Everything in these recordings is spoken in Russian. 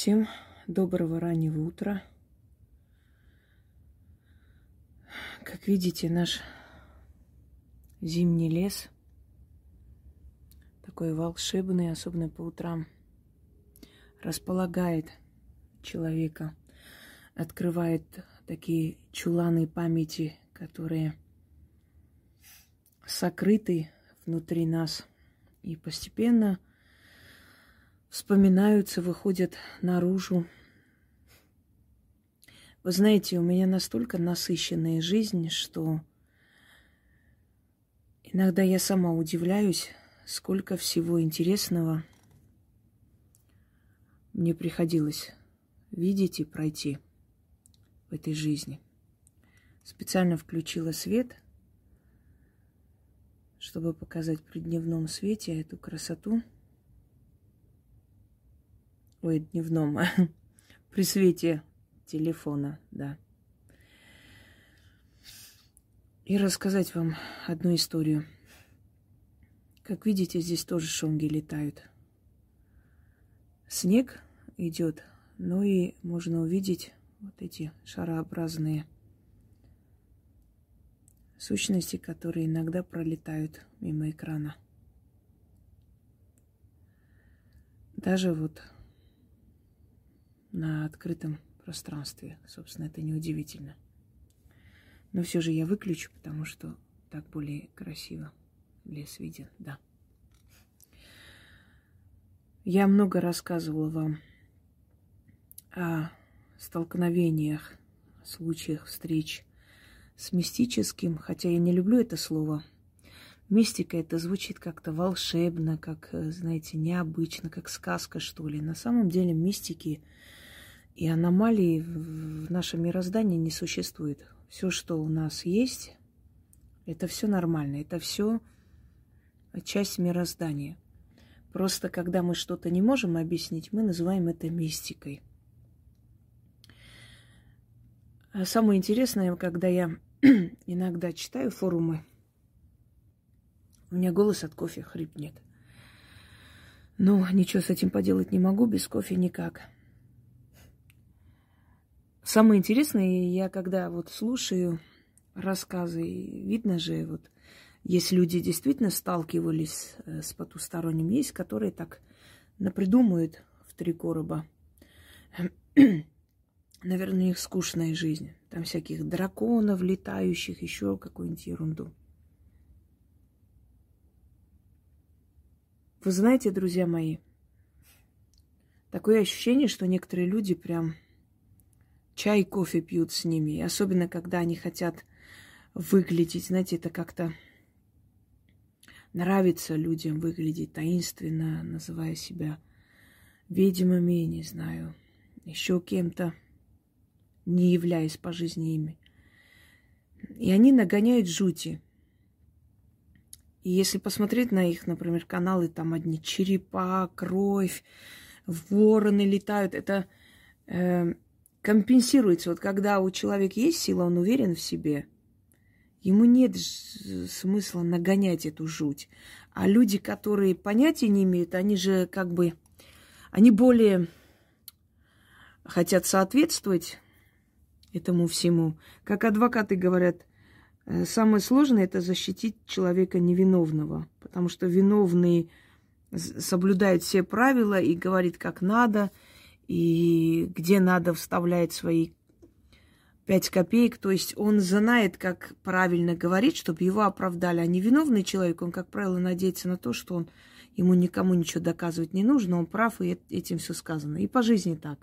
Всем доброго раннего утра. Как видите, наш зимний лес такой волшебный, особенно по утрам, располагает человека, открывает такие чуланы памяти, которые сокрыты внутри нас. И постепенно – вспоминаются, выходят наружу. Вы знаете, у меня настолько насыщенная жизнь, что иногда я сама удивляюсь, сколько всего интересного мне приходилось видеть и пройти в этой жизни. Специально включила свет, чтобы показать при дневном свете эту красоту – ой, дневном, при свете телефона, да. И рассказать вам одну историю. Как видите, здесь тоже шонги летают. Снег идет, но и можно увидеть вот эти шарообразные сущности, которые иногда пролетают мимо экрана. Даже вот на открытом пространстве. Собственно, это неудивительно. Но все же я выключу, потому что так более красиво лес виден, да. Я много рассказывала вам о столкновениях, случаях встреч с мистическим, хотя я не люблю это слово. Мистика это звучит как-то волшебно, как, знаете, необычно, как сказка, что ли. На самом деле мистики и аномалий в нашем мироздании не существует. Все, что у нас есть, это все нормально, это все часть мироздания. Просто когда мы что-то не можем объяснить, мы называем это мистикой. А самое интересное, когда я иногда читаю форумы, у меня голос от кофе хрипнет. Но ничего с этим поделать не могу, без кофе никак. Самое интересное, я когда вот слушаю рассказы, видно же, вот есть люди действительно сталкивались э, с потусторонним, есть, которые так напридумывают в три короба. Наверное, у них скучная жизнь. Там всяких драконов, летающих, еще какую-нибудь ерунду. Вы знаете, друзья мои, такое ощущение, что некоторые люди прям чай, кофе пьют с ними. И особенно, когда они хотят выглядеть, знаете, это как-то нравится людям выглядеть таинственно, называя себя ведьмами, не знаю, еще кем-то, не являясь по жизни ими. И они нагоняют жути. И если посмотреть на их, например, каналы, там одни черепа, кровь, вороны летают, это э, компенсируется. Вот когда у человека есть сила, он уверен в себе, ему нет смысла нагонять эту жуть. А люди, которые понятия не имеют, они же как бы, они более хотят соответствовать этому всему. Как адвокаты говорят, э, самое сложное это защитить человека невиновного, потому что виновный соблюдает все правила и говорит, как надо – и где надо вставлять свои пять копеек. То есть он знает, как правильно говорить, чтобы его оправдали. А невиновный человек, он, как правило, надеется на то, что он ему никому ничего доказывать не нужно, он прав, и этим все сказано. И по жизни так.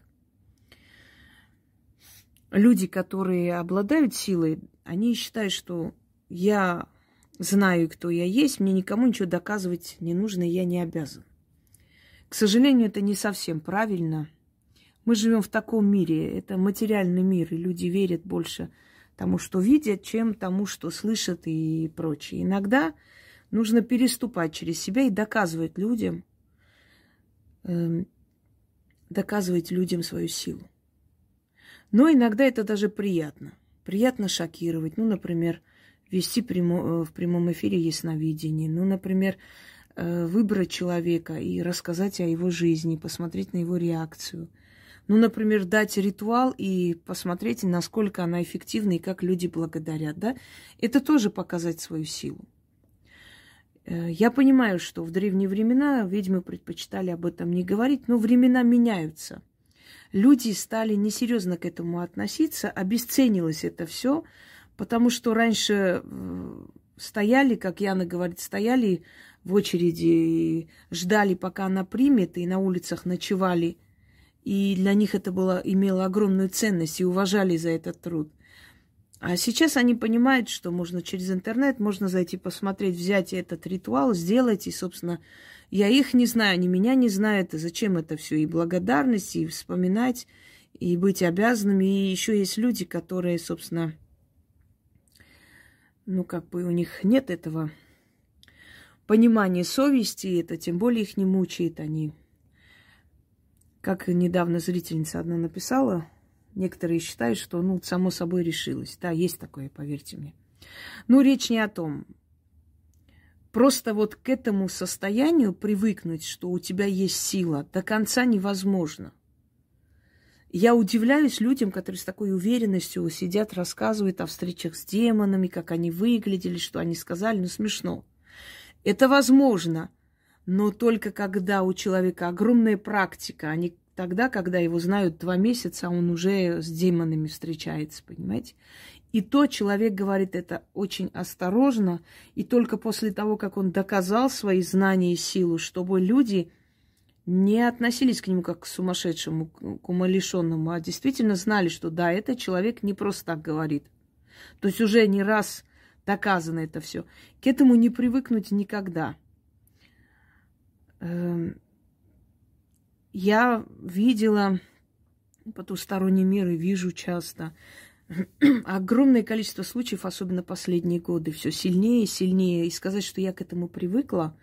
Люди, которые обладают силой, они считают, что я знаю, кто я есть, мне никому ничего доказывать не нужно, я не обязан. К сожалению, это не совсем правильно – мы живем в таком мире, это материальный мир, и люди верят больше тому, что видят, чем тому, что слышат и прочее. Иногда нужно переступать через себя и доказывать людям, э, доказывать людям свою силу. Но иногда это даже приятно. Приятно шокировать. Ну, например, вести прямо, э, в прямом эфире ясновидение. Ну, например, э, выбрать человека и рассказать о его жизни, посмотреть на его реакцию – Ну, например, дать ритуал и посмотреть, насколько она эффективна и как люди благодарят, да? Это тоже показать свою силу. Э, я понимаю, что в древние времена ведьмы предпочитали об этом не говорить, но времена меняются. Люди стали несерьезно к этому относиться, обесценилось это все, потому что раньше э, стояли, как Яна говорит, стояли в очереди и ждали, пока она примет, и на улицах ночевали. И для них это было, имело огромную ценность и уважали за этот труд. А сейчас они понимают, что можно через интернет, можно зайти посмотреть, взять этот ритуал, сделать. И, собственно, я их не знаю, они меня не знают. И зачем это все? И благодарность, и вспоминать, и быть обязанными. И еще есть люди, которые, собственно, ну, как бы у них нет этого понимания совести, это тем более их не мучает. Они, как недавно зрительница одна написала, Некоторые считают, что, ну, само собой решилось. Да, есть такое, поверьте мне. Но речь не о том. Просто вот к этому состоянию привыкнуть, что у тебя есть сила, до конца невозможно. Я удивляюсь людям, которые с такой уверенностью сидят, рассказывают о встречах с демонами, как они выглядели, что они сказали. Ну, смешно. Это возможно, но только когда у человека огромная практика, а не тогда, когда его знают два месяца, он уже с демонами встречается, понимаете? И то человек говорит это очень осторожно, и только после того, как он доказал свои знания и силу, чтобы люди не относились к нему как к сумасшедшему, к умалишенному, а действительно знали, что да, этот человек не просто так говорит. То есть уже не раз доказано это все. К этому не привыкнуть никогда. Эм, я видела потусторонний мир и вижу часто огромное количество случаев, особенно последние годы, все сильнее и сильнее. И сказать, что я к этому привыкла,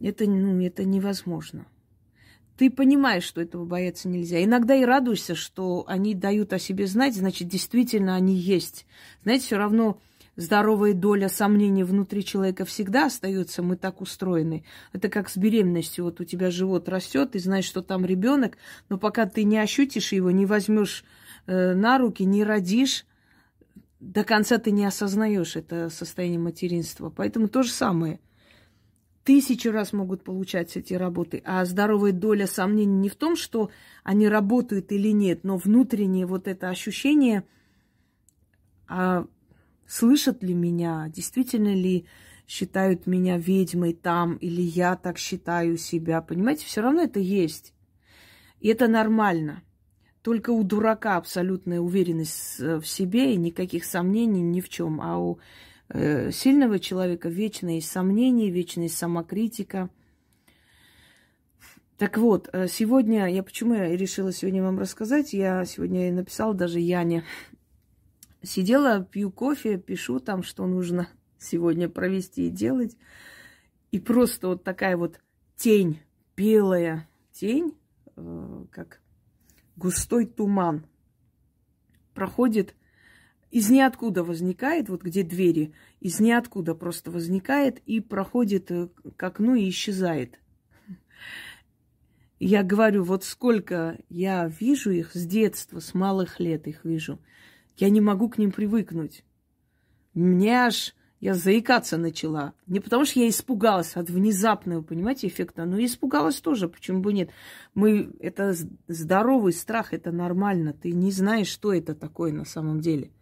это, ну, это невозможно. Ты понимаешь, что этого бояться нельзя. Иногда и радуешься, что они дают о себе знать, значит, действительно они есть. Знаете, все равно здоровая доля сомнений внутри человека всегда остается, мы так устроены. Это как с беременностью. Вот у тебя живот растет, ты знаешь, что там ребенок, но пока ты не ощутишь его, не возьмешь э, на руки, не родишь, до конца ты не осознаешь это состояние материнства. Поэтому то же самое. Тысячи раз могут получать эти работы, а здоровая доля сомнений не в том, что они работают или нет, но внутреннее вот это ощущение, а слышат ли меня, действительно ли считают меня ведьмой там, или я так считаю себя. Понимаете, все равно это есть. И это нормально. Только у дурака абсолютная уверенность в себе и никаких сомнений ни в чем. А у э, сильного человека вечные сомнения, вечная самокритика. Так вот, э, сегодня, я почему я решила сегодня вам рассказать, я сегодня написала даже Яне Сидела, пью кофе, пишу там, что нужно сегодня провести и делать. И просто вот такая вот тень, белая тень, э, как густой туман, проходит из ниоткуда возникает, вот где двери, из ниоткуда просто возникает и проходит э, к окну и исчезает. Я говорю, вот сколько я вижу их с детства, с малых лет их вижу – я не могу к ним привыкнуть. Мне аж я заикаться начала. Не потому что я испугалась от внезапного, понимаете, эффекта, но испугалась тоже, почему бы нет. Мы, это здоровый страх, это нормально. Ты не знаешь, что это такое на самом деле.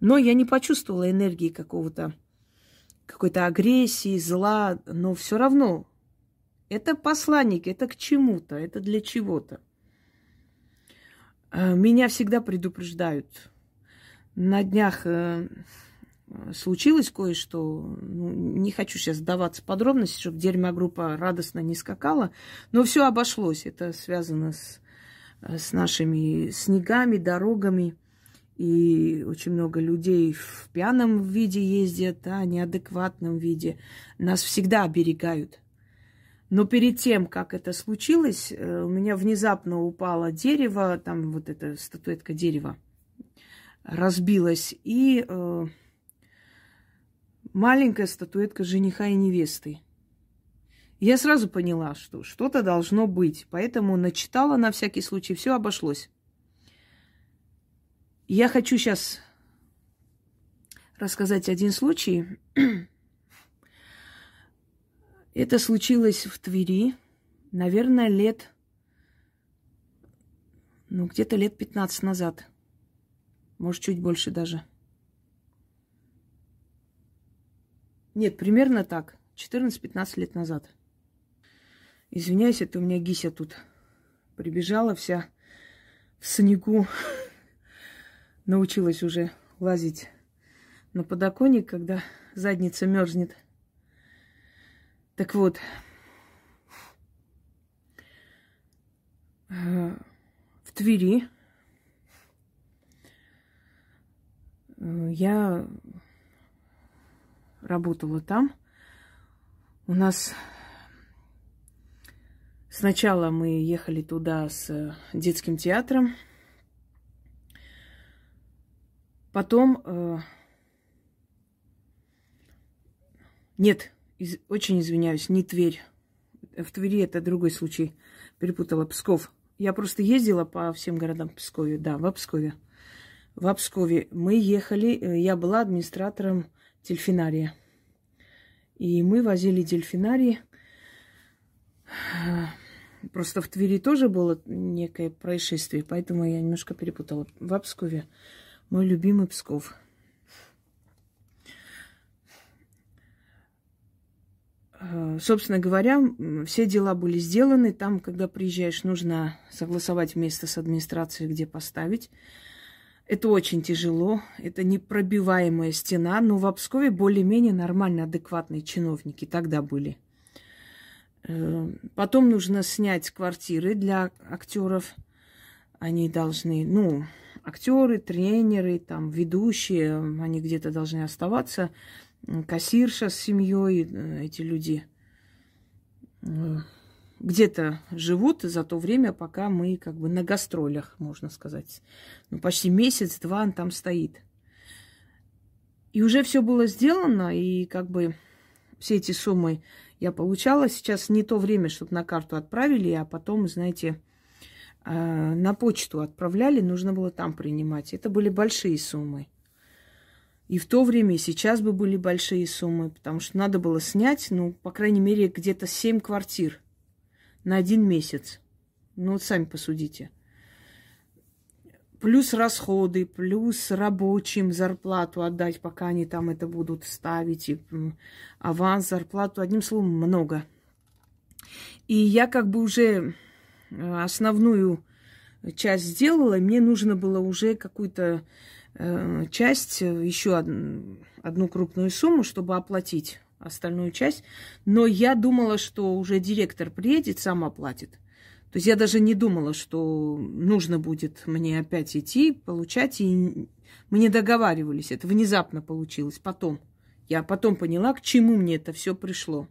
Но я не почувствовала энергии какого-то, какой-то агрессии, зла, но все равно это посланник, это к чему-то, это для чего-то. А, меня всегда предупреждают на днях э, случилось кое-что. Ну, не хочу сейчас сдаваться подробности, чтобы дерьмогруппа радостно не скакала. Но все обошлось. Это связано с, с нашими снегами, дорогами. И очень много людей в пьяном виде ездят, да, неадекватном виде. Нас всегда оберегают. Но перед тем, как это случилось, э, у меня внезапно упало дерево, там вот эта статуэтка дерева – разбилась. И э, маленькая статуэтка жениха и невесты. Я сразу поняла, что что-то должно быть, поэтому начитала на всякий случай, все обошлось. Я хочу сейчас рассказать один случай. Это случилось в Твери, наверное, лет, ну, где-то лет 15 назад. Может, чуть больше даже. Нет, примерно так. 14-15 лет назад. Извиняюсь, это у меня Гися тут прибежала вся в снегу. Научилась уже лазить на подоконник, когда задница мерзнет. Так вот, э, в Твери э, я работала там. У нас сначала мы ехали туда с детским театром. Потом... Э, нет, из, очень извиняюсь, не Тверь. В Твери это другой случай. Перепутала Псков. Я просто ездила по всем городам Пскове. Да, в Пскове. В Пскове мы ехали, э, я была администратором дельфинария. И мы возили дельфинарий. Просто в Твери тоже было некое происшествие, поэтому я немножко перепутала. В Пскове мой любимый Псков. Собственно говоря, все дела были сделаны. Там, когда приезжаешь, нужно согласовать место с администрацией, где поставить. Это очень тяжело, это непробиваемая стена, но в Обскове более-менее нормально адекватные чиновники тогда были. Э, потом нужно снять квартиры для актеров. Они должны, ну, актеры, тренеры, там, ведущие, они где-то должны оставаться. Кассирша с семьей, э, эти люди э, где-то живут за то время, пока мы как бы на гастролях, можно сказать. Ну, почти месяц-два он там стоит. И уже все было сделано, и как бы все эти суммы я получала. Сейчас не то время, чтобы на карту отправили, а потом, знаете, а, на почту отправляли, нужно было там принимать. Это были большие суммы. И в то время, и сейчас бы были большие суммы, потому что надо было снять, ну, по крайней мере, где-то семь квартир – на один месяц. Ну вот сами посудите. Плюс расходы, плюс рабочим зарплату отдать, пока они там это будут ставить, и аванс, зарплату, одним словом, много. И я как бы уже э, основную часть сделала, и мне нужно было уже какую-то э, часть, еще одну, одну крупную сумму, чтобы оплатить остальную часть. Но я думала, что уже директор приедет, сам оплатит. То есть я даже не думала, что нужно будет мне опять идти, получать. И мы не договаривались. Это внезапно получилось. Потом. Я потом поняла, к чему мне это все пришло.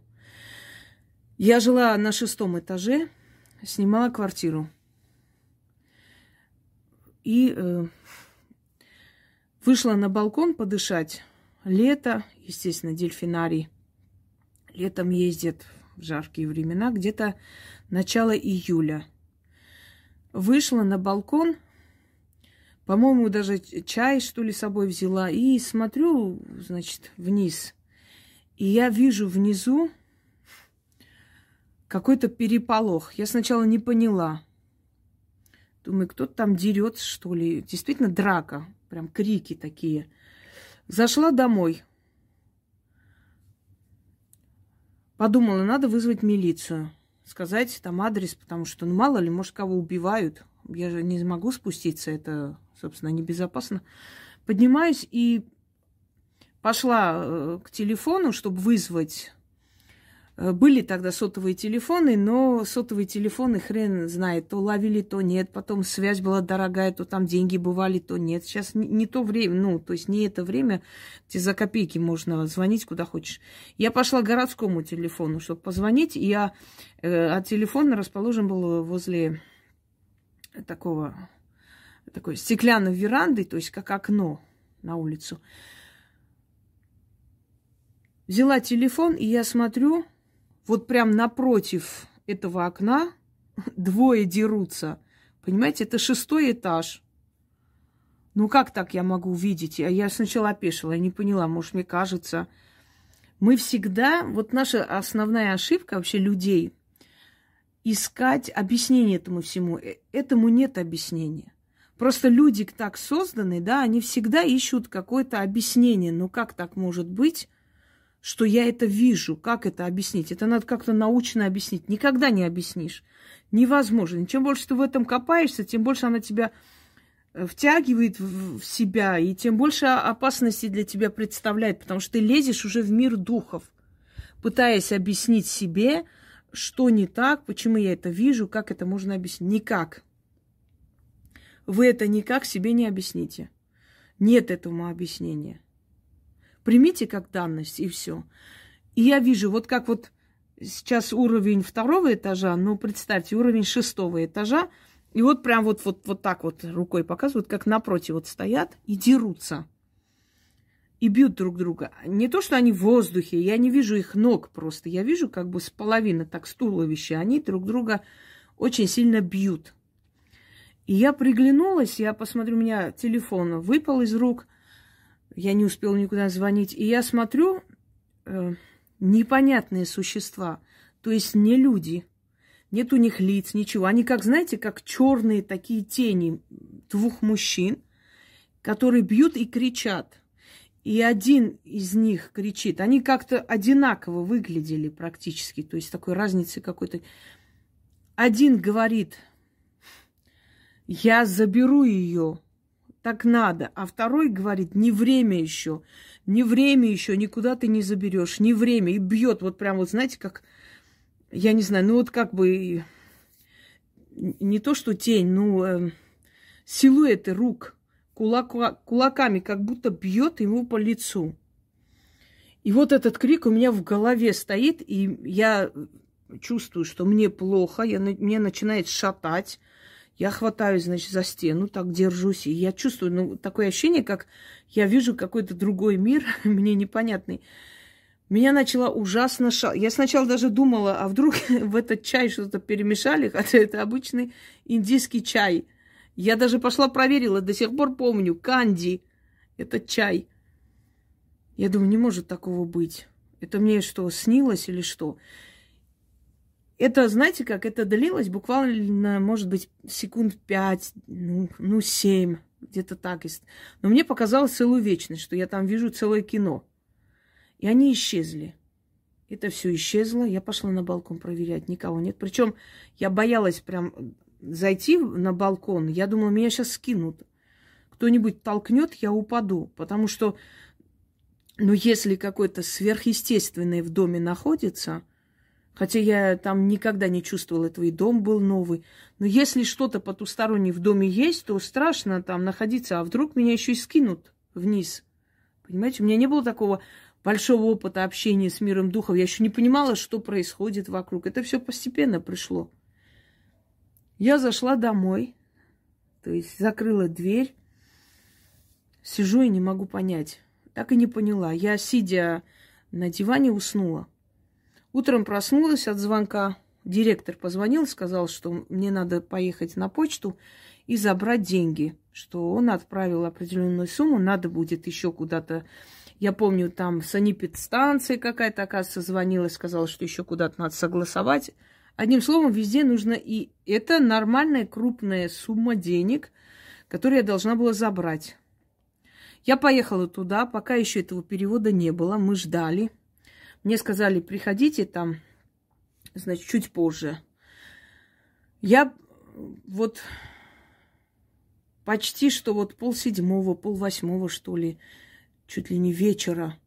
Я жила на шестом этаже, снимала квартиру. И э, вышла на балкон подышать. Лето, естественно, дельфинарий – летом ездят в жаркие времена, где-то начало июля. Вышла на балкон, по-моему, даже чай, что ли, с собой взяла, и смотрю, значит, вниз. И я вижу внизу какой-то переполох. Я сначала не поняла. Думаю, кто-то там дерется, что ли. Действительно драка. Прям крики такие. Зашла домой. Подумала, надо вызвать милицию, сказать там адрес, потому что, ну, мало ли, может, кого убивают. Я же не могу спуститься, это, собственно, небезопасно. Поднимаюсь и пошла э, к телефону, чтобы вызвать были тогда сотовые телефоны, но сотовые телефоны хрен знает, то ловили, то нет. Потом связь была дорогая, то там деньги бывали, то нет. Сейчас не, не то время, ну, то есть не это время, где за копейки можно звонить куда хочешь. Я пошла к городскому телефону, чтобы позвонить. Я э, от телефона расположен был возле такого, такой стеклянной веранды, то есть как окно на улицу. Взяла телефон, и я смотрю, Вот прям напротив этого окна двое дерутся. Понимаете, это шестой этаж. Ну как так я могу увидеть? Я сначала опешила, я не поняла, может, мне кажется. Мы всегда, вот наша основная ошибка вообще людей, искать объяснение этому всему. Э, этому нет объяснения. Просто люди так созданы, да, они всегда ищут какое-то объяснение. Но как так может быть, что я это вижу? Как это объяснить? Это надо как-то научно объяснить. Никогда не объяснишь. Невозможно. Чем больше ты в этом копаешься, тем больше она тебя э, втягивает в себя, и тем больше опасностей для тебя представляет, потому что ты лезешь уже в мир духов, пытаясь объяснить себе, что не так, почему я это вижу, как это можно объяснить. Никак. Вы это никак себе не объясните. Нет этому объяснения. Примите как данность, и все. И я вижу, вот как вот сейчас уровень второго этажа, ну, представьте, уровень шестого этажа, и вот прям вот, вот, вот так вот рукой показывают, как напротив вот стоят и дерутся. И бьют друг друга. Не то, что они в воздухе, я не вижу их ног просто. Я вижу как бы с половины, так, с туловища. Они друг друга очень сильно бьют. И я приглянулась, я посмотрю, у меня телефон выпал из рук, я не успела никуда звонить. И я смотрю, э, непонятные существа, то есть не люди. Нет у них лиц, ничего. Они как, знаете, как черные такие тени двух мужчин, которые бьют и кричат. И один из них кричит. Они как-то одинаково выглядели практически, то есть такой разницы какой-то. Один говорит, я заберу ее, так надо. А второй говорит, не время еще, не время еще, никуда ты не заберешь, не время. И бьет вот прям вот, знаете, как, я не знаю, ну вот как бы, не то что тень, ну, э, силуэты рук, кулака, кулаками, как будто бьет ему по лицу. И вот этот крик у меня в голове стоит, и я чувствую, что мне плохо, я, мне начинает шатать. Я хватаюсь, значит, за стену, так держусь, и я чувствую, ну, такое ощущение, как я вижу какой-то другой мир, мне непонятный. Меня начала ужасно шал. Я сначала даже думала, а вдруг в этот чай что-то перемешали, хотя это обычный индийский чай. Я даже пошла проверила, до сих пор помню, канди, это чай. Я думаю, не может такого быть. Это мне что, снилось или что? Это, знаете как, это длилось буквально, может быть, секунд пять, ну, ну семь, где-то так. Но мне показалось целую вечность, что я там вижу целое кино. И они исчезли. Это все исчезло. Я пошла на балкон проверять, никого нет. Причем я боялась прям зайти на балкон. Я думала, меня сейчас скинут. Кто-нибудь толкнет, я упаду. Потому что, ну, если какое-то сверхъестественное в доме находится, Хотя я там никогда не чувствовала этого, и дом был новый. Но если что-то потустороннее в доме есть, то страшно там находиться, а вдруг меня еще и скинут вниз. Понимаете, у меня не было такого большого опыта общения с миром духов. Я еще не понимала, что происходит вокруг. Это все постепенно пришло. Я зашла домой, то есть закрыла дверь, сижу и не могу понять. Так и не поняла. Я, сидя на диване, уснула. Утром проснулась от звонка. Директор позвонил, сказал, что мне надо поехать на почту и забрать деньги, что он отправил определенную сумму, надо будет еще куда-то. Я помню, там санипедстанция какая-то, оказывается, звонила, сказала, что еще куда-то надо согласовать. Одним словом, везде нужно и это нормальная крупная сумма денег, которую я должна была забрать. Я поехала туда, пока еще этого перевода не было, мы ждали. Мне сказали, приходите там, значит, чуть позже. Я вот почти что вот пол седьмого, пол восьмого, что ли, чуть ли не вечера.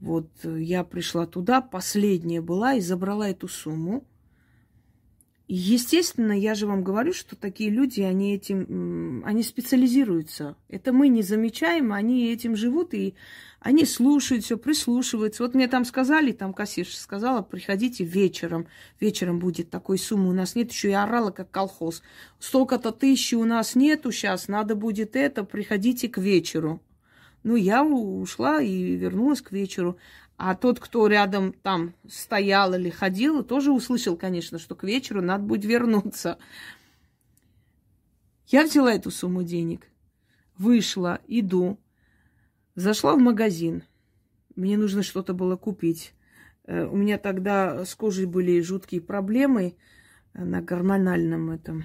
Вот я пришла туда, последняя была и забрала эту сумму. Естественно, я же вам говорю, что такие люди, они этим, они специализируются. Это мы не замечаем, они этим живут, и они слушают все, прислушиваются. Вот мне там сказали, там кассирша сказала, приходите вечером. Вечером будет такой суммы. У нас нет еще и орала, как колхоз. Столько-то тысячи у нас нету сейчас, надо будет это, приходите к вечеру. Ну, я ушла и вернулась к вечеру. А тот, кто рядом там стоял или ходил, тоже услышал, конечно, что к вечеру надо будет вернуться. Я взяла эту сумму денег, вышла, иду, зашла в магазин. Мне нужно что-то было купить. Э, у меня тогда с кожей были жуткие проблемы на гормональном этом,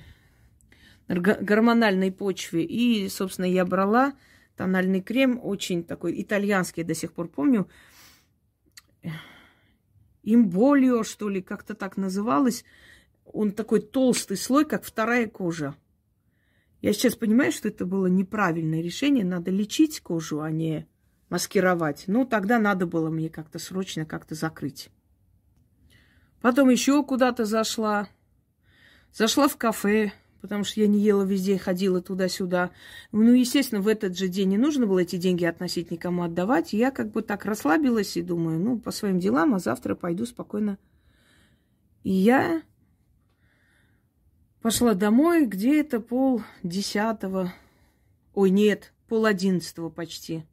гормональной почве. И, собственно, я брала тональный крем, очень такой итальянский, до сих пор помню, имболио, что ли, как-то так называлось. Он такой толстый слой, как вторая кожа. Я сейчас понимаю, что это было неправильное решение. Надо лечить кожу, а не маскировать. Ну, тогда надо было мне как-то срочно как-то закрыть. Потом еще куда-то зашла. Зашла в кафе, потому что я не ела везде, ходила туда-сюда. Ну, естественно, в этот же день не нужно было эти деньги относить никому отдавать. Я как бы так расслабилась и думаю, ну, по своим делам, а завтра пойду спокойно. И я пошла домой, где это пол десятого. Ой, нет, пол одиннадцатого почти.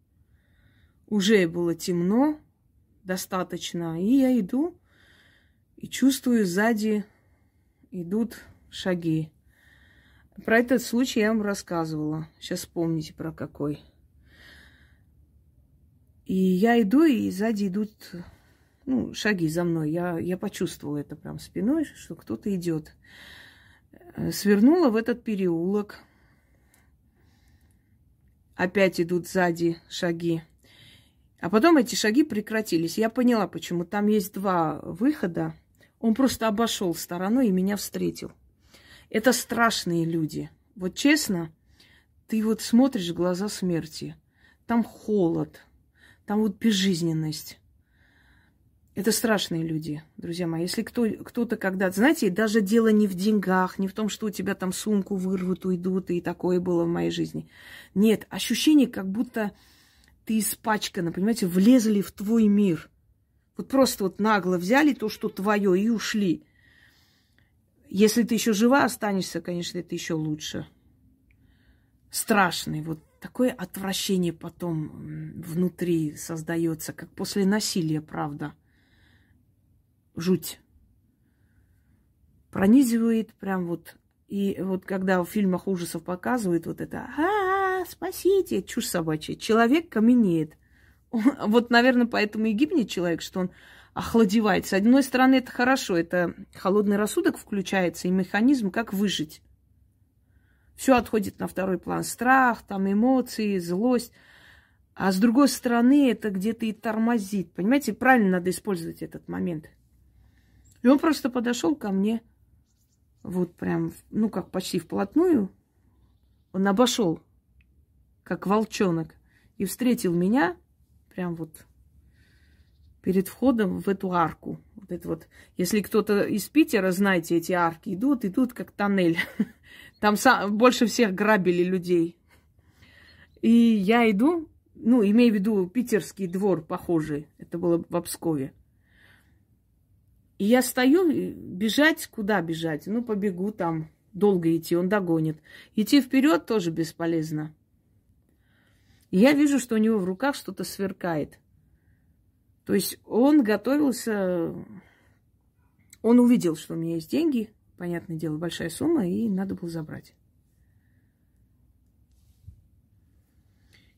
Уже было темно достаточно. И я иду и чувствую сзади идут шаги. Про этот случай я вам рассказывала. Сейчас вспомните про какой. И я иду, и сзади идут ну, шаги за мной. Я, я почувствовала это прям спиной, что кто-то идет. Э, свернула в этот переулок. Опять идут сзади шаги. А потом эти шаги прекратились. Я поняла, почему. Там есть два выхода. Он просто обошел стороной и меня встретил. Это страшные люди. Вот честно, ты вот смотришь в глаза смерти. Там холод, там вот безжизненность. Это страшные люди, друзья мои. Если кто, кто-то когда-то... Знаете, даже дело не в деньгах, не в том, что у тебя там сумку вырвут, уйдут, и такое было в моей жизни. Нет, ощущение, как будто ты испачкана, понимаете, влезли в твой мир. Вот просто вот нагло взяли то, что твое, и ушли. Если ты еще жива останешься, конечно, это еще лучше. Страшный. Вот такое отвращение потом внутри создается, как после насилия, правда. Жуть. Пронизывает прям вот. И вот когда в фильмах ужасов показывают вот это, а, спасите, чушь собачья, человек каменеет. Вот, наверное, поэтому и гибнет человек, что он охладевает. С одной стороны, это хорошо, это холодный рассудок включается и механизм, как выжить. Все отходит на второй план. Страх, там эмоции, злость. А с другой стороны, это где-то и тормозит. Понимаете, правильно надо использовать этот момент. И он просто подошел ко мне, вот прям, ну как почти вплотную. Он обошел, как волчонок, и встретил меня прям вот перед входом в эту арку. Вот это вот, если кто-то из Питера, знаете, эти арки идут, идут как тоннель. Там больше всех грабили людей. И я иду, ну, имею в виду питерский двор похожий. Это было в Обскове. И я стою, бежать, куда бежать? Ну, побегу там, долго идти, он догонит. Идти вперед тоже бесполезно. И я вижу, что у него в руках что-то сверкает. То есть он готовился, он увидел, что у меня есть деньги, понятное дело, большая сумма, и надо было забрать.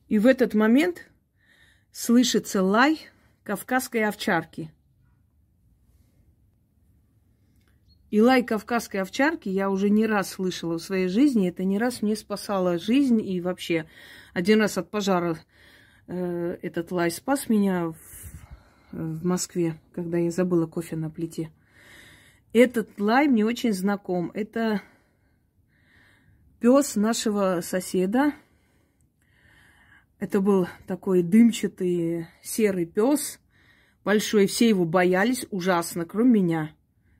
И в этот момент слышится лай кавказской овчарки. И лай кавказской овчарки я уже не раз слышала в своей жизни. Это не раз мне спасало жизнь. И вообще один раз от пожара э, этот лай спас меня в в Москве, когда я забыла кофе на плите. Этот лай мне очень знаком. Это пес нашего соседа. Это был такой дымчатый серый пес, большой. Все его боялись ужасно, кроме меня.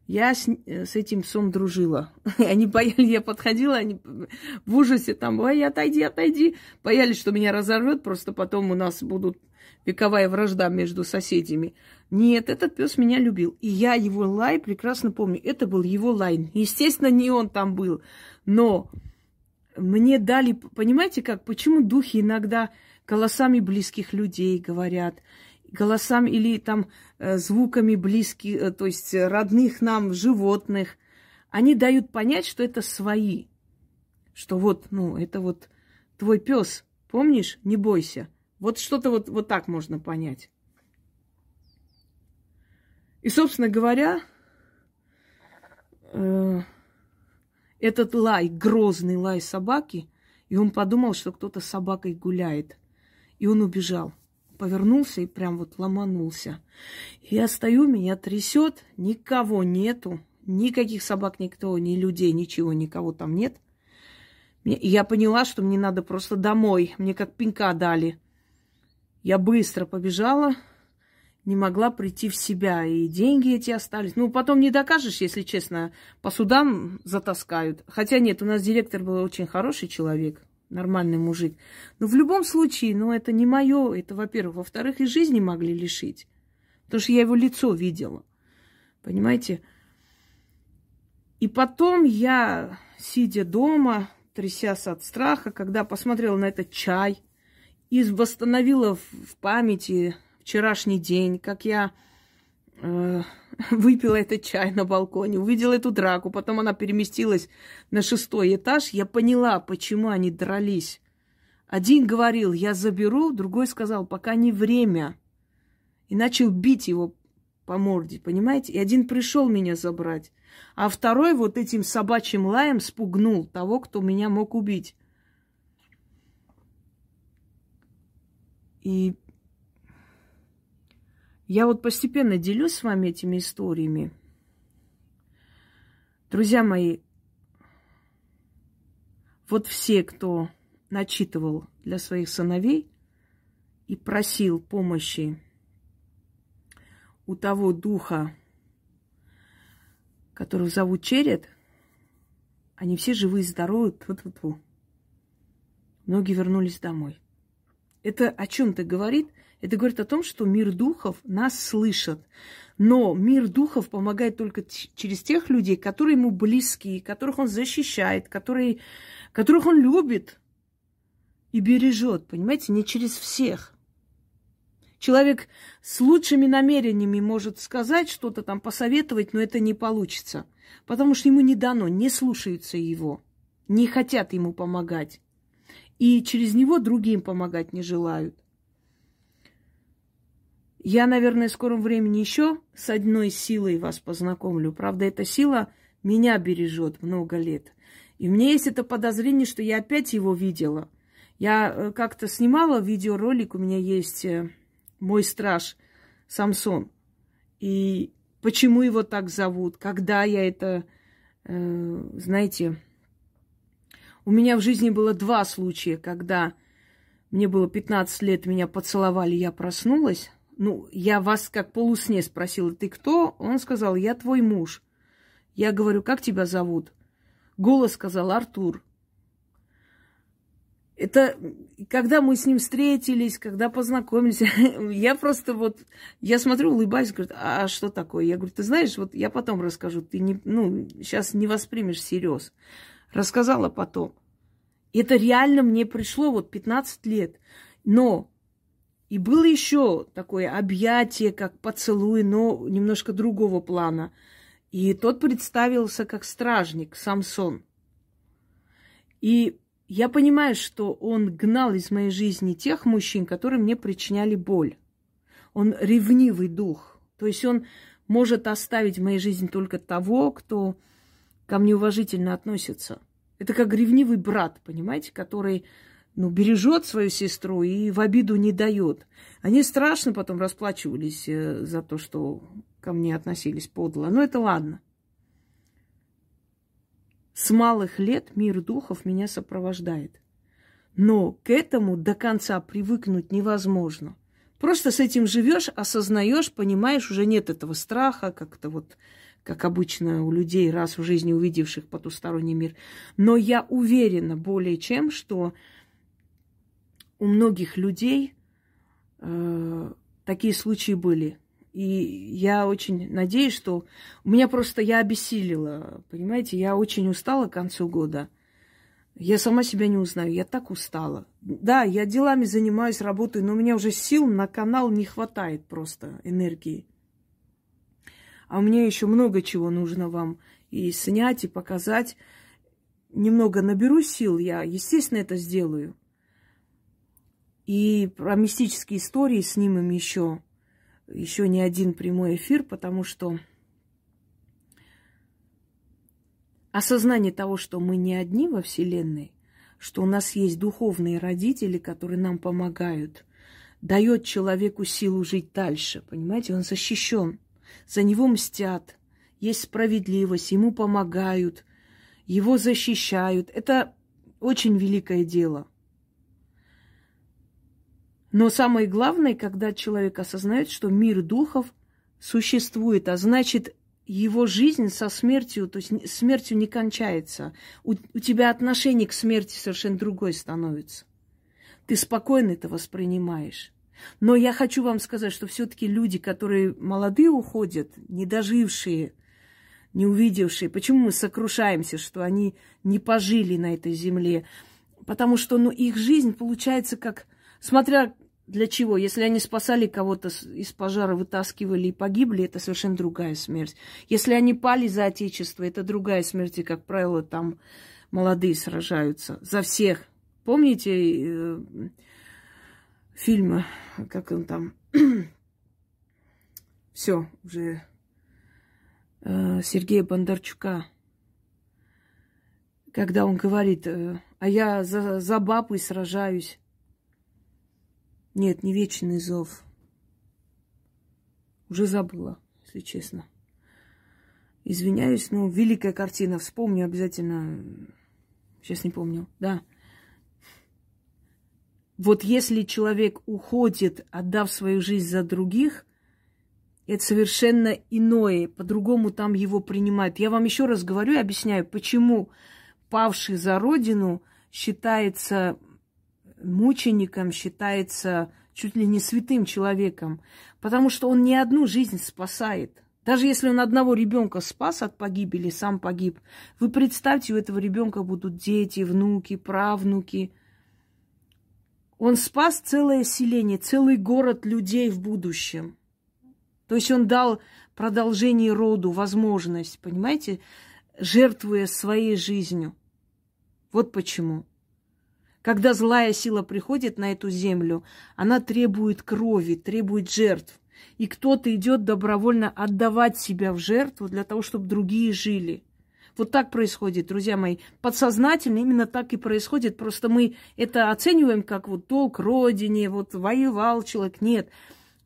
Я с, с этим псом дружила. Они боялись, я подходила, они в ужасе там, ой, отойди, отойди. Боялись, что меня разорвет, просто потом у нас будут вековая вражда между соседями. Нет, этот пес меня любил. И я его лай прекрасно помню. Это был его лай. Естественно, не он там был. Но мне дали, понимаете как, почему духи иногда голосами близких людей говорят, голосами или там э, звуками близких, э, то есть родных нам животных, они дают понять, что это свои. Что вот, ну, это вот твой пес, помнишь, не бойся. Вот что-то вот, вот так можно понять. И, собственно говоря, э, этот лай, грозный лай собаки, и он подумал, что кто-то с собакой гуляет. И он убежал. Повернулся и прям вот ломанулся. Я стою, меня трясет, никого нету. Никаких собак никто, ни людей, ничего, никого там нет. Я поняла, что мне надо просто домой. Мне как пинка дали. Я быстро побежала, не могла прийти в себя. И деньги эти остались. Ну, потом не докажешь, если честно. По судам затаскают. Хотя нет, у нас директор был очень хороший человек. Нормальный мужик. Но в любом случае, ну, это не мое. Это, во-первых. Во-вторых, и жизни могли лишить. Потому что я его лицо видела. Понимаете? И потом я, сидя дома, трясясь от страха, когда посмотрела на этот чай и восстановила в памяти вчерашний день, как я э, выпила этот чай на балконе, увидела эту драку, потом она переместилась на шестой этаж, я поняла, почему они дрались. Один говорил, я заберу, другой сказал, пока не время. И начал бить его по морде, понимаете? И один пришел меня забрать, а второй вот этим собачьим лаем спугнул того, кто меня мог убить. И я вот постепенно делюсь с вами этими историями. Друзья мои, вот все, кто начитывал для своих сыновей и просил помощи у того духа, которого зовут Черед, они все живые, здоровые, тьфу -тьфу -тьфу. Многие вернулись домой. Это о чем-то говорит? Это говорит о том, что мир духов нас слышит. Но мир духов помогает только через тех людей, которые ему близки, которых он защищает, которые, которых он любит и бережет. Понимаете, не через всех. Человек с лучшими намерениями может сказать что-то там, посоветовать, но это не получится. Потому что ему не дано, не слушаются его, не хотят ему помогать. И через него другим помогать не желают. Я, наверное, в скором времени еще с одной силой вас познакомлю. Правда, эта сила меня бережет много лет. И у меня есть это подозрение, что я опять его видела. Я э, как-то снимала видеоролик, у меня есть э, мой страж Самсон. И почему его так зовут, когда я это, э, знаете, у меня в жизни было два случая, когда мне было 15 лет, меня поцеловали, я проснулась. Ну, я вас как полусне спросила, ты кто? Он сказал, я твой муж. Я говорю, как тебя зовут? Голос сказал, Артур. Это когда мы с ним встретились, когда познакомились, я просто вот, я смотрю, улыбаюсь, говорю, а что такое? Я говорю, ты знаешь, вот я потом расскажу, ты не, ну, сейчас не воспримешь всерьез. Рассказала потом. Это реально мне пришло вот 15 лет. Но и было еще такое объятие, как поцелуй, но немножко другого плана. И тот представился как стражник, Самсон. И я понимаю, что он гнал из моей жизни тех мужчин, которые мне причиняли боль. Он ревнивый дух. То есть он может оставить в моей жизни только того, кто ко мне уважительно относится. Это как ревнивый брат, понимаете, который ну, бережет свою сестру и в обиду не дает. Они страшно потом расплачивались э, за то, что ко мне относились подло. Но это ладно. С малых лет мир духов меня сопровождает. Но к этому до конца привыкнуть невозможно. Просто с этим живешь, осознаешь, понимаешь, уже нет этого страха, как-то вот, как обычно у людей, раз в жизни увидевших потусторонний мир. Но я уверена более чем, что у многих людей э, такие случаи были. И я очень надеюсь, что у меня просто я обессилила, понимаете, я очень устала к концу года. Я сама себя не узнаю, я так устала. Да, я делами занимаюсь, работаю, но у меня уже сил на канал не хватает просто энергии. А меня еще много чего нужно вам и снять, и показать. Немного наберу сил, я, естественно, это сделаю. И про мистические истории снимем еще, еще не один прямой эфир, потому что осознание того, что мы не одни во Вселенной, что у нас есть духовные родители, которые нам помогают, дает человеку силу жить дальше. Понимаете, он защищен. За него мстят. Есть справедливость, ему помогают, его защищают. Это очень великое дело. Но самое главное, когда человек осознает, что мир духов существует, а значит, его жизнь со смертью, то есть смертью не кончается. У, у тебя отношение к смерти совершенно другое становится. Ты спокойно это воспринимаешь. Но я хочу вам сказать, что все-таки люди, которые молодые уходят, не дожившие, не увидевшие, почему мы сокрушаемся, что они не пожили на этой земле? Потому что ну, их жизнь получается как, смотря для чего? Если они спасали кого-то из пожара, вытаскивали и погибли, это совершенно другая смерть. Если они пали за Отечество, это другая смерть, и, как правило, там молодые сражаются за всех. Помните фильмы, как он там? Все, уже э, Сергея Бондарчука, когда он говорит, э, а я за, за бабу сражаюсь. Нет, не вечный зов. Уже забыла, если честно. Извиняюсь, но великая картина. Вспомню обязательно. Сейчас не помню. Да. Вот если человек уходит, отдав свою жизнь за других, это совершенно иное. По-другому там его принимают. Я вам еще раз говорю и объясняю, почему павший за родину считается мучеником, считается чуть ли не святым человеком, потому что он не одну жизнь спасает. Даже если он одного ребенка спас от погибели, сам погиб, вы представьте, у этого ребенка будут дети, внуки, правнуки. Он спас целое селение, целый город людей в будущем. То есть он дал продолжение роду возможность, понимаете, жертвуя своей жизнью. Вот почему. Когда злая сила приходит на эту землю, она требует крови, требует жертв. И кто-то идет добровольно отдавать себя в жертву для того, чтобы другие жили. Вот так происходит, друзья мои. Подсознательно именно так и происходит. Просто мы это оцениваем как вот долг родине, вот воевал человек. Нет.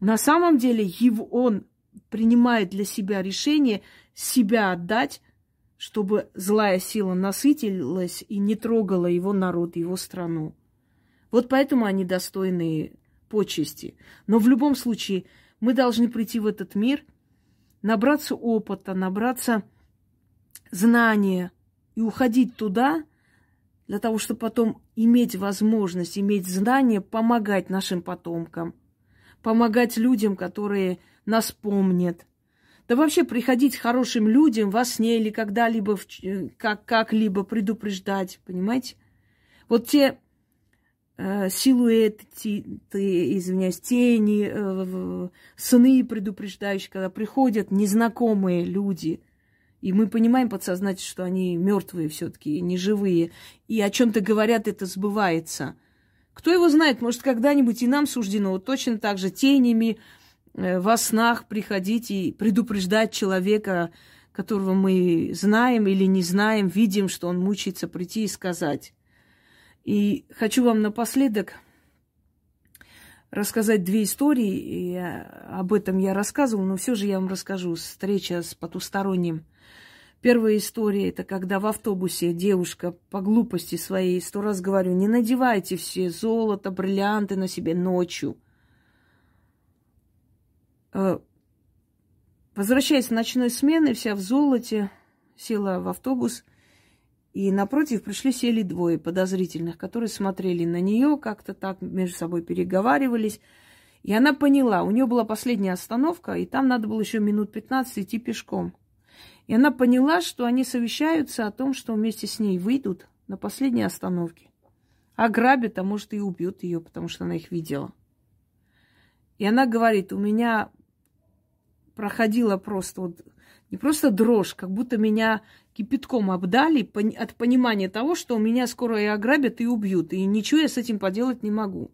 На самом деле его, он принимает для себя решение себя отдать чтобы злая сила насытилась и не трогала его народ, его страну. Вот поэтому они достойны почести. Но в любом случае мы должны прийти в этот мир, набраться опыта, набраться знания и уходить туда, для того, чтобы потом иметь возможность, иметь знания, помогать нашим потомкам, помогать людям, которые нас помнят – да вообще приходить хорошим людям во сне или когда-либо э, как, как-либо предупреждать, понимаете? Вот те э, силуэты, ты, извиняюсь, тени, э, сны предупреждающие, когда приходят незнакомые люди, и мы понимаем подсознательно, что они мертвые все-таки, не живые, и о чем-то говорят, это сбывается. Кто его знает, может, когда-нибудь и нам суждено вот точно так же тенями, Э, во снах приходить и предупреждать человека, которого мы знаем или не знаем, видим, что он мучается, прийти и сказать. И хочу вам напоследок рассказать две истории. И об этом я рассказывала, но все же я вам расскажу. Встреча с потусторонним. Первая история – это когда в автобусе девушка по глупости своей, сто раз говорю, не надевайте все золото, бриллианты на себе ночью – Э, возвращаясь с ночной смены, вся в золоте, села в автобус, и напротив пришли сели двое подозрительных, которые смотрели на нее, как-то так между собой переговаривались. И она поняла, у нее была последняя остановка, и там надо было еще минут 15 идти пешком. И она поняла, что они совещаются о том, что вместе с ней выйдут на последней остановке. Ограбят, а может и убьют ее, потому что она их видела. И она говорит, у меня проходила просто вот не просто дрожь, как будто меня кипятком обдали от понимания того, что у меня скоро и ограбят, и убьют. И ничего я с этим поделать не могу.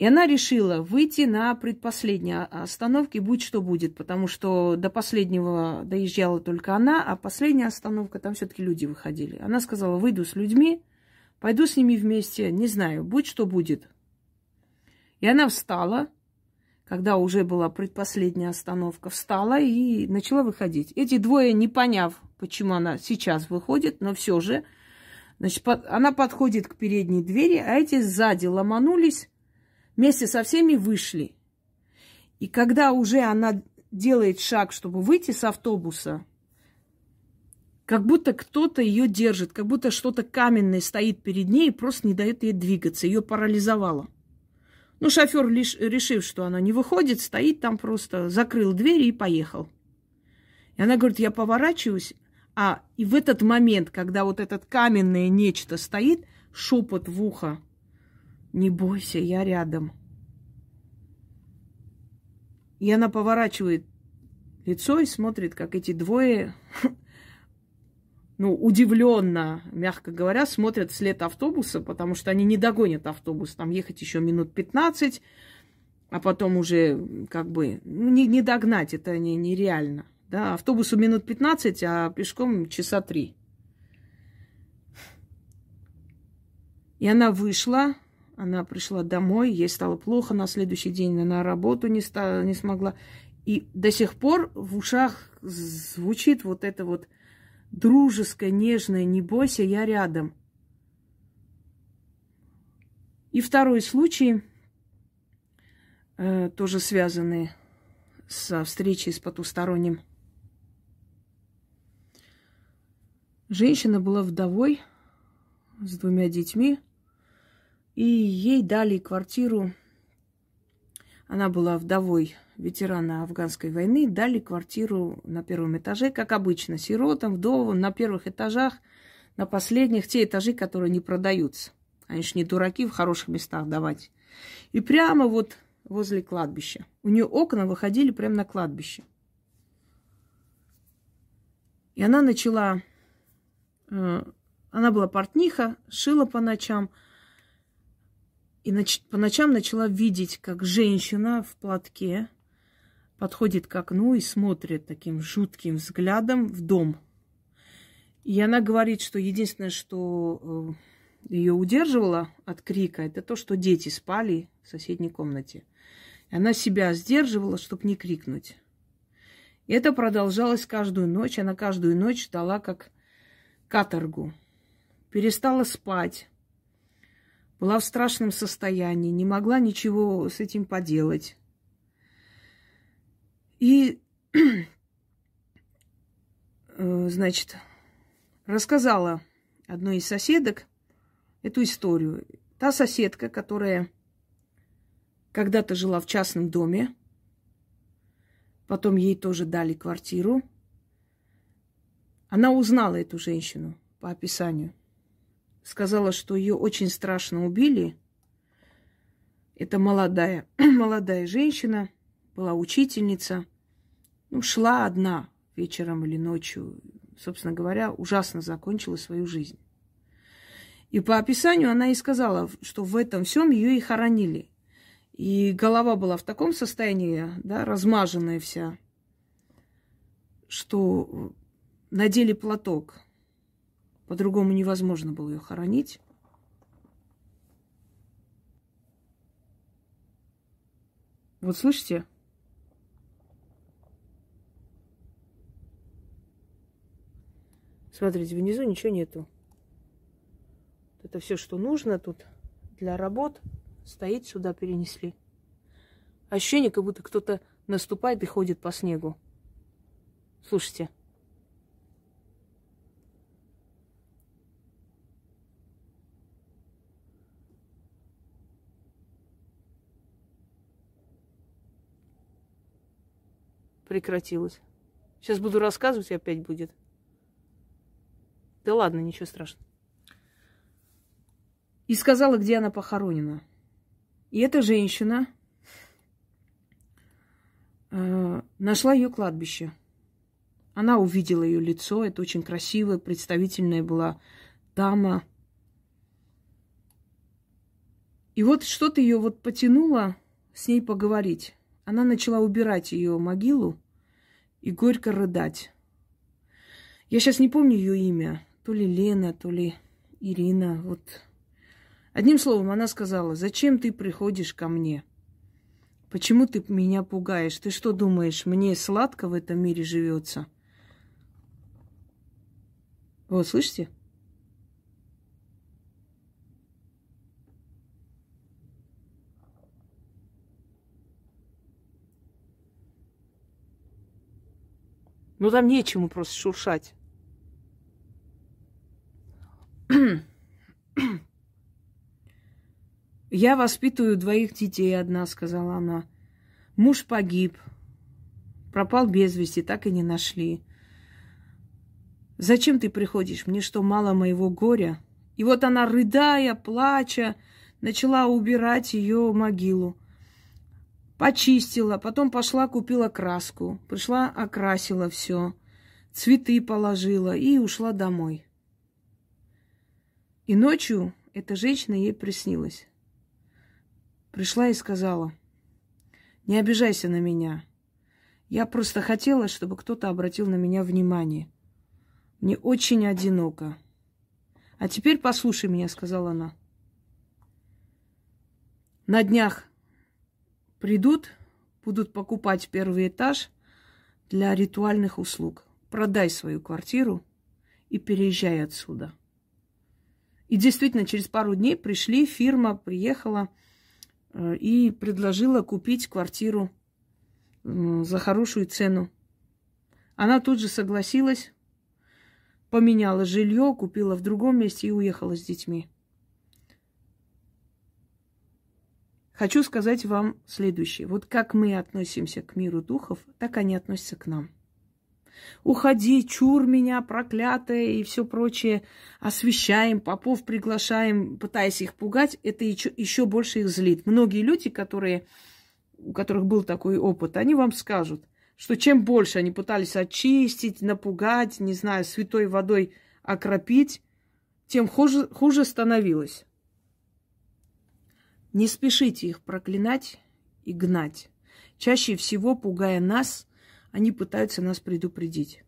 И она решила выйти на предпоследней остановке, будь что будет, потому что до последнего доезжала только она, а последняя остановка, там все-таки люди выходили. Она сказала, выйду с людьми, пойду с ними вместе, не знаю, будь что будет. И она встала, когда уже была предпоследняя остановка, встала и начала выходить. Эти двое, не поняв, почему она сейчас выходит, но все же, значит, под, она подходит к передней двери, а эти сзади ломанулись, вместе со всеми вышли. И когда уже она делает шаг, чтобы выйти с автобуса, как будто кто-то ее держит, как будто что-то каменное стоит перед ней и просто не дает ей двигаться, ее парализовало. Ну, шофер, лишь решив, что она не выходит, стоит там просто, закрыл двери и поехал. И она говорит, я поворачиваюсь, а и в этот момент, когда вот этот каменное нечто стоит, шепот в ухо – не бойся, я рядом. И она поворачивает лицо и смотрит, как эти двое, ну, удивленно, мягко говоря, смотрят вслед автобуса, потому что они не догонят автобус. Там ехать еще минут 15, а потом уже как бы ну, не, не догнать, это не, нереально. Да, автобусу минут 15, а пешком часа три. И она вышла, она пришла домой, ей стало плохо, на следующий день она работу не, стала, не смогла. И до сих пор в ушах звучит вот это вот дружеское, нежное «не бойся, я рядом». И второй случай, э, тоже связанный со встречей с потусторонним. Женщина была вдовой с двумя детьми – и ей дали квартиру. Она была вдовой ветерана афганской войны. Дали квартиру на первом этаже, как обычно, сиротам, вдовам, на первых этажах, на последних, те этажи, которые не продаются. Они же не дураки в хороших местах давать. И прямо вот возле кладбища. У нее окна выходили прямо на кладбище. И она начала... Э, она была портниха, шила по ночам – и нач- по ночам начала видеть, как женщина в платке подходит к окну и смотрит таким жутким взглядом в дом. И она говорит, что единственное, что э, ее удерживало от крика, это то, что дети спали в соседней комнате. И она себя сдерживала, чтобы не крикнуть. И это продолжалось каждую ночь. Она каждую ночь ждала как каторгу. Перестала спать, была в страшном состоянии, не могла ничего с этим поделать. И, э, значит, рассказала одной из соседок эту историю. Та соседка, которая когда-то жила в частном доме, потом ей тоже дали квартиру, она узнала эту женщину по описанию сказала, что ее очень страшно убили. Это молодая, молодая женщина, была учительница. Ну, шла одна вечером или ночью. Собственно говоря, ужасно закончила свою жизнь. И по описанию она и сказала, что в этом всем ее и хоронили. И голова была в таком состоянии, да, размаженная вся, что надели платок – по-другому невозможно было ее хоронить. Вот слышите? Смотрите, внизу ничего нету. Это все, что нужно тут для работ, стоит сюда перенесли. Ощущение, как будто кто-то наступает и ходит по снегу. Слушайте. Прекратилось. Сейчас буду рассказывать, и опять будет. Да ладно, ничего страшного. И сказала, где она похоронена. И эта женщина э, нашла ее кладбище. Она увидела ее лицо. Это очень красивая, представительная была дама. И вот что-то ее вот потянуло с ней поговорить. Она начала убирать ее могилу и горько рыдать. Я сейчас не помню ее имя. То ли Лена, то ли Ирина. Вот. Одним словом, она сказала, зачем ты приходишь ко мне? Почему ты меня пугаешь? Ты что думаешь, мне сладко в этом мире живется? Вот, слышите? Ну там нечему просто шуршать. Я воспитываю двоих детей одна, сказала она. Муж погиб, пропал без вести, так и не нашли. Зачем ты приходишь? Мне что, мало моего горя? И вот она, рыдая, плача, начала убирать ее могилу. Почистила, потом пошла, купила краску. Пришла, окрасила все. Цветы положила и ушла домой. И ночью эта женщина ей приснилась. Пришла и сказала, не обижайся на меня. Я просто хотела, чтобы кто-то обратил на меня внимание. Мне очень одиноко. А теперь послушай меня, сказала она. На днях придут, будут покупать первый этаж для ритуальных услуг. Продай свою квартиру и переезжай отсюда. И действительно, через пару дней пришли, фирма приехала э, и предложила купить квартиру за хорошую цену. Она тут же согласилась, поменяла жилье, купила в другом месте и уехала с детьми. Хочу сказать вам следующее. Вот как мы относимся к миру духов, так они относятся к нам. Уходи, чур меня, проклятая и все прочее. Освещаем, попов приглашаем, пытаясь их пугать, это еще, еще больше их злит. Многие люди, которые, у которых был такой опыт, они вам скажут – что чем больше они пытались очистить, напугать, не знаю, святой водой окропить, тем хуже, хуже становилось. Не спешите их проклинать и гнать. Чаще всего, пугая нас, они пытаются нас предупредить.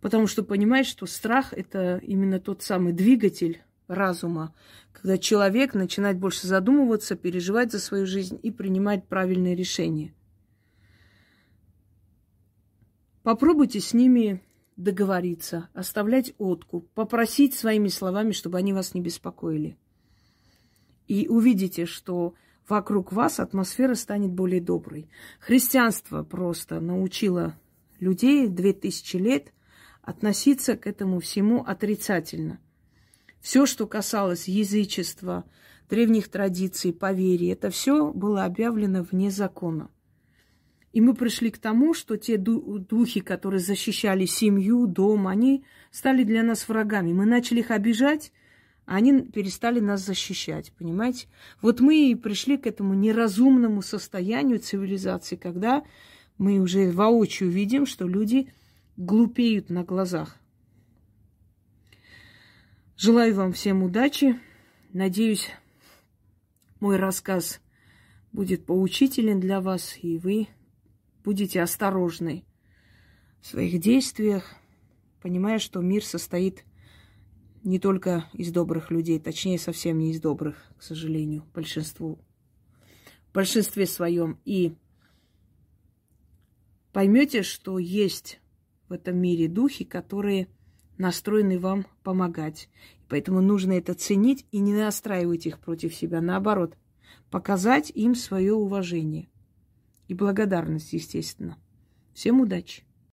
Потому что понимают, что страх – это именно тот самый двигатель разума, когда человек начинает больше задумываться, переживать за свою жизнь и принимать правильные решения. Попробуйте с ними договориться, оставлять откуп, попросить своими словами, чтобы они вас не беспокоили. И увидите, что вокруг вас атмосфера станет более доброй. Христианство просто научило людей две тысячи лет относиться к этому всему отрицательно. Все, что касалось язычества, древних традиций, поверий, это все было объявлено вне закона. И мы пришли к тому, что те духи, которые защищали семью, дом, они стали для нас врагами. Мы начали их обижать, они перестали нас защищать, понимаете? Вот мы и пришли к этому неразумному состоянию цивилизации, когда мы уже воочию видим, что люди глупеют на глазах. Желаю вам всем удачи. Надеюсь, мой рассказ будет поучителен для вас, и вы будете осторожны в своих действиях, понимая, что мир состоит не только из добрых людей, точнее, совсем не из добрых, к сожалению, большинству, в большинстве своем. И поймете, что есть в этом мире духи, которые настроены вам помогать. Поэтому нужно это ценить и не настраивать их против себя. Наоборот, показать им свое уважение – и благодарность, естественно. Всем удачи!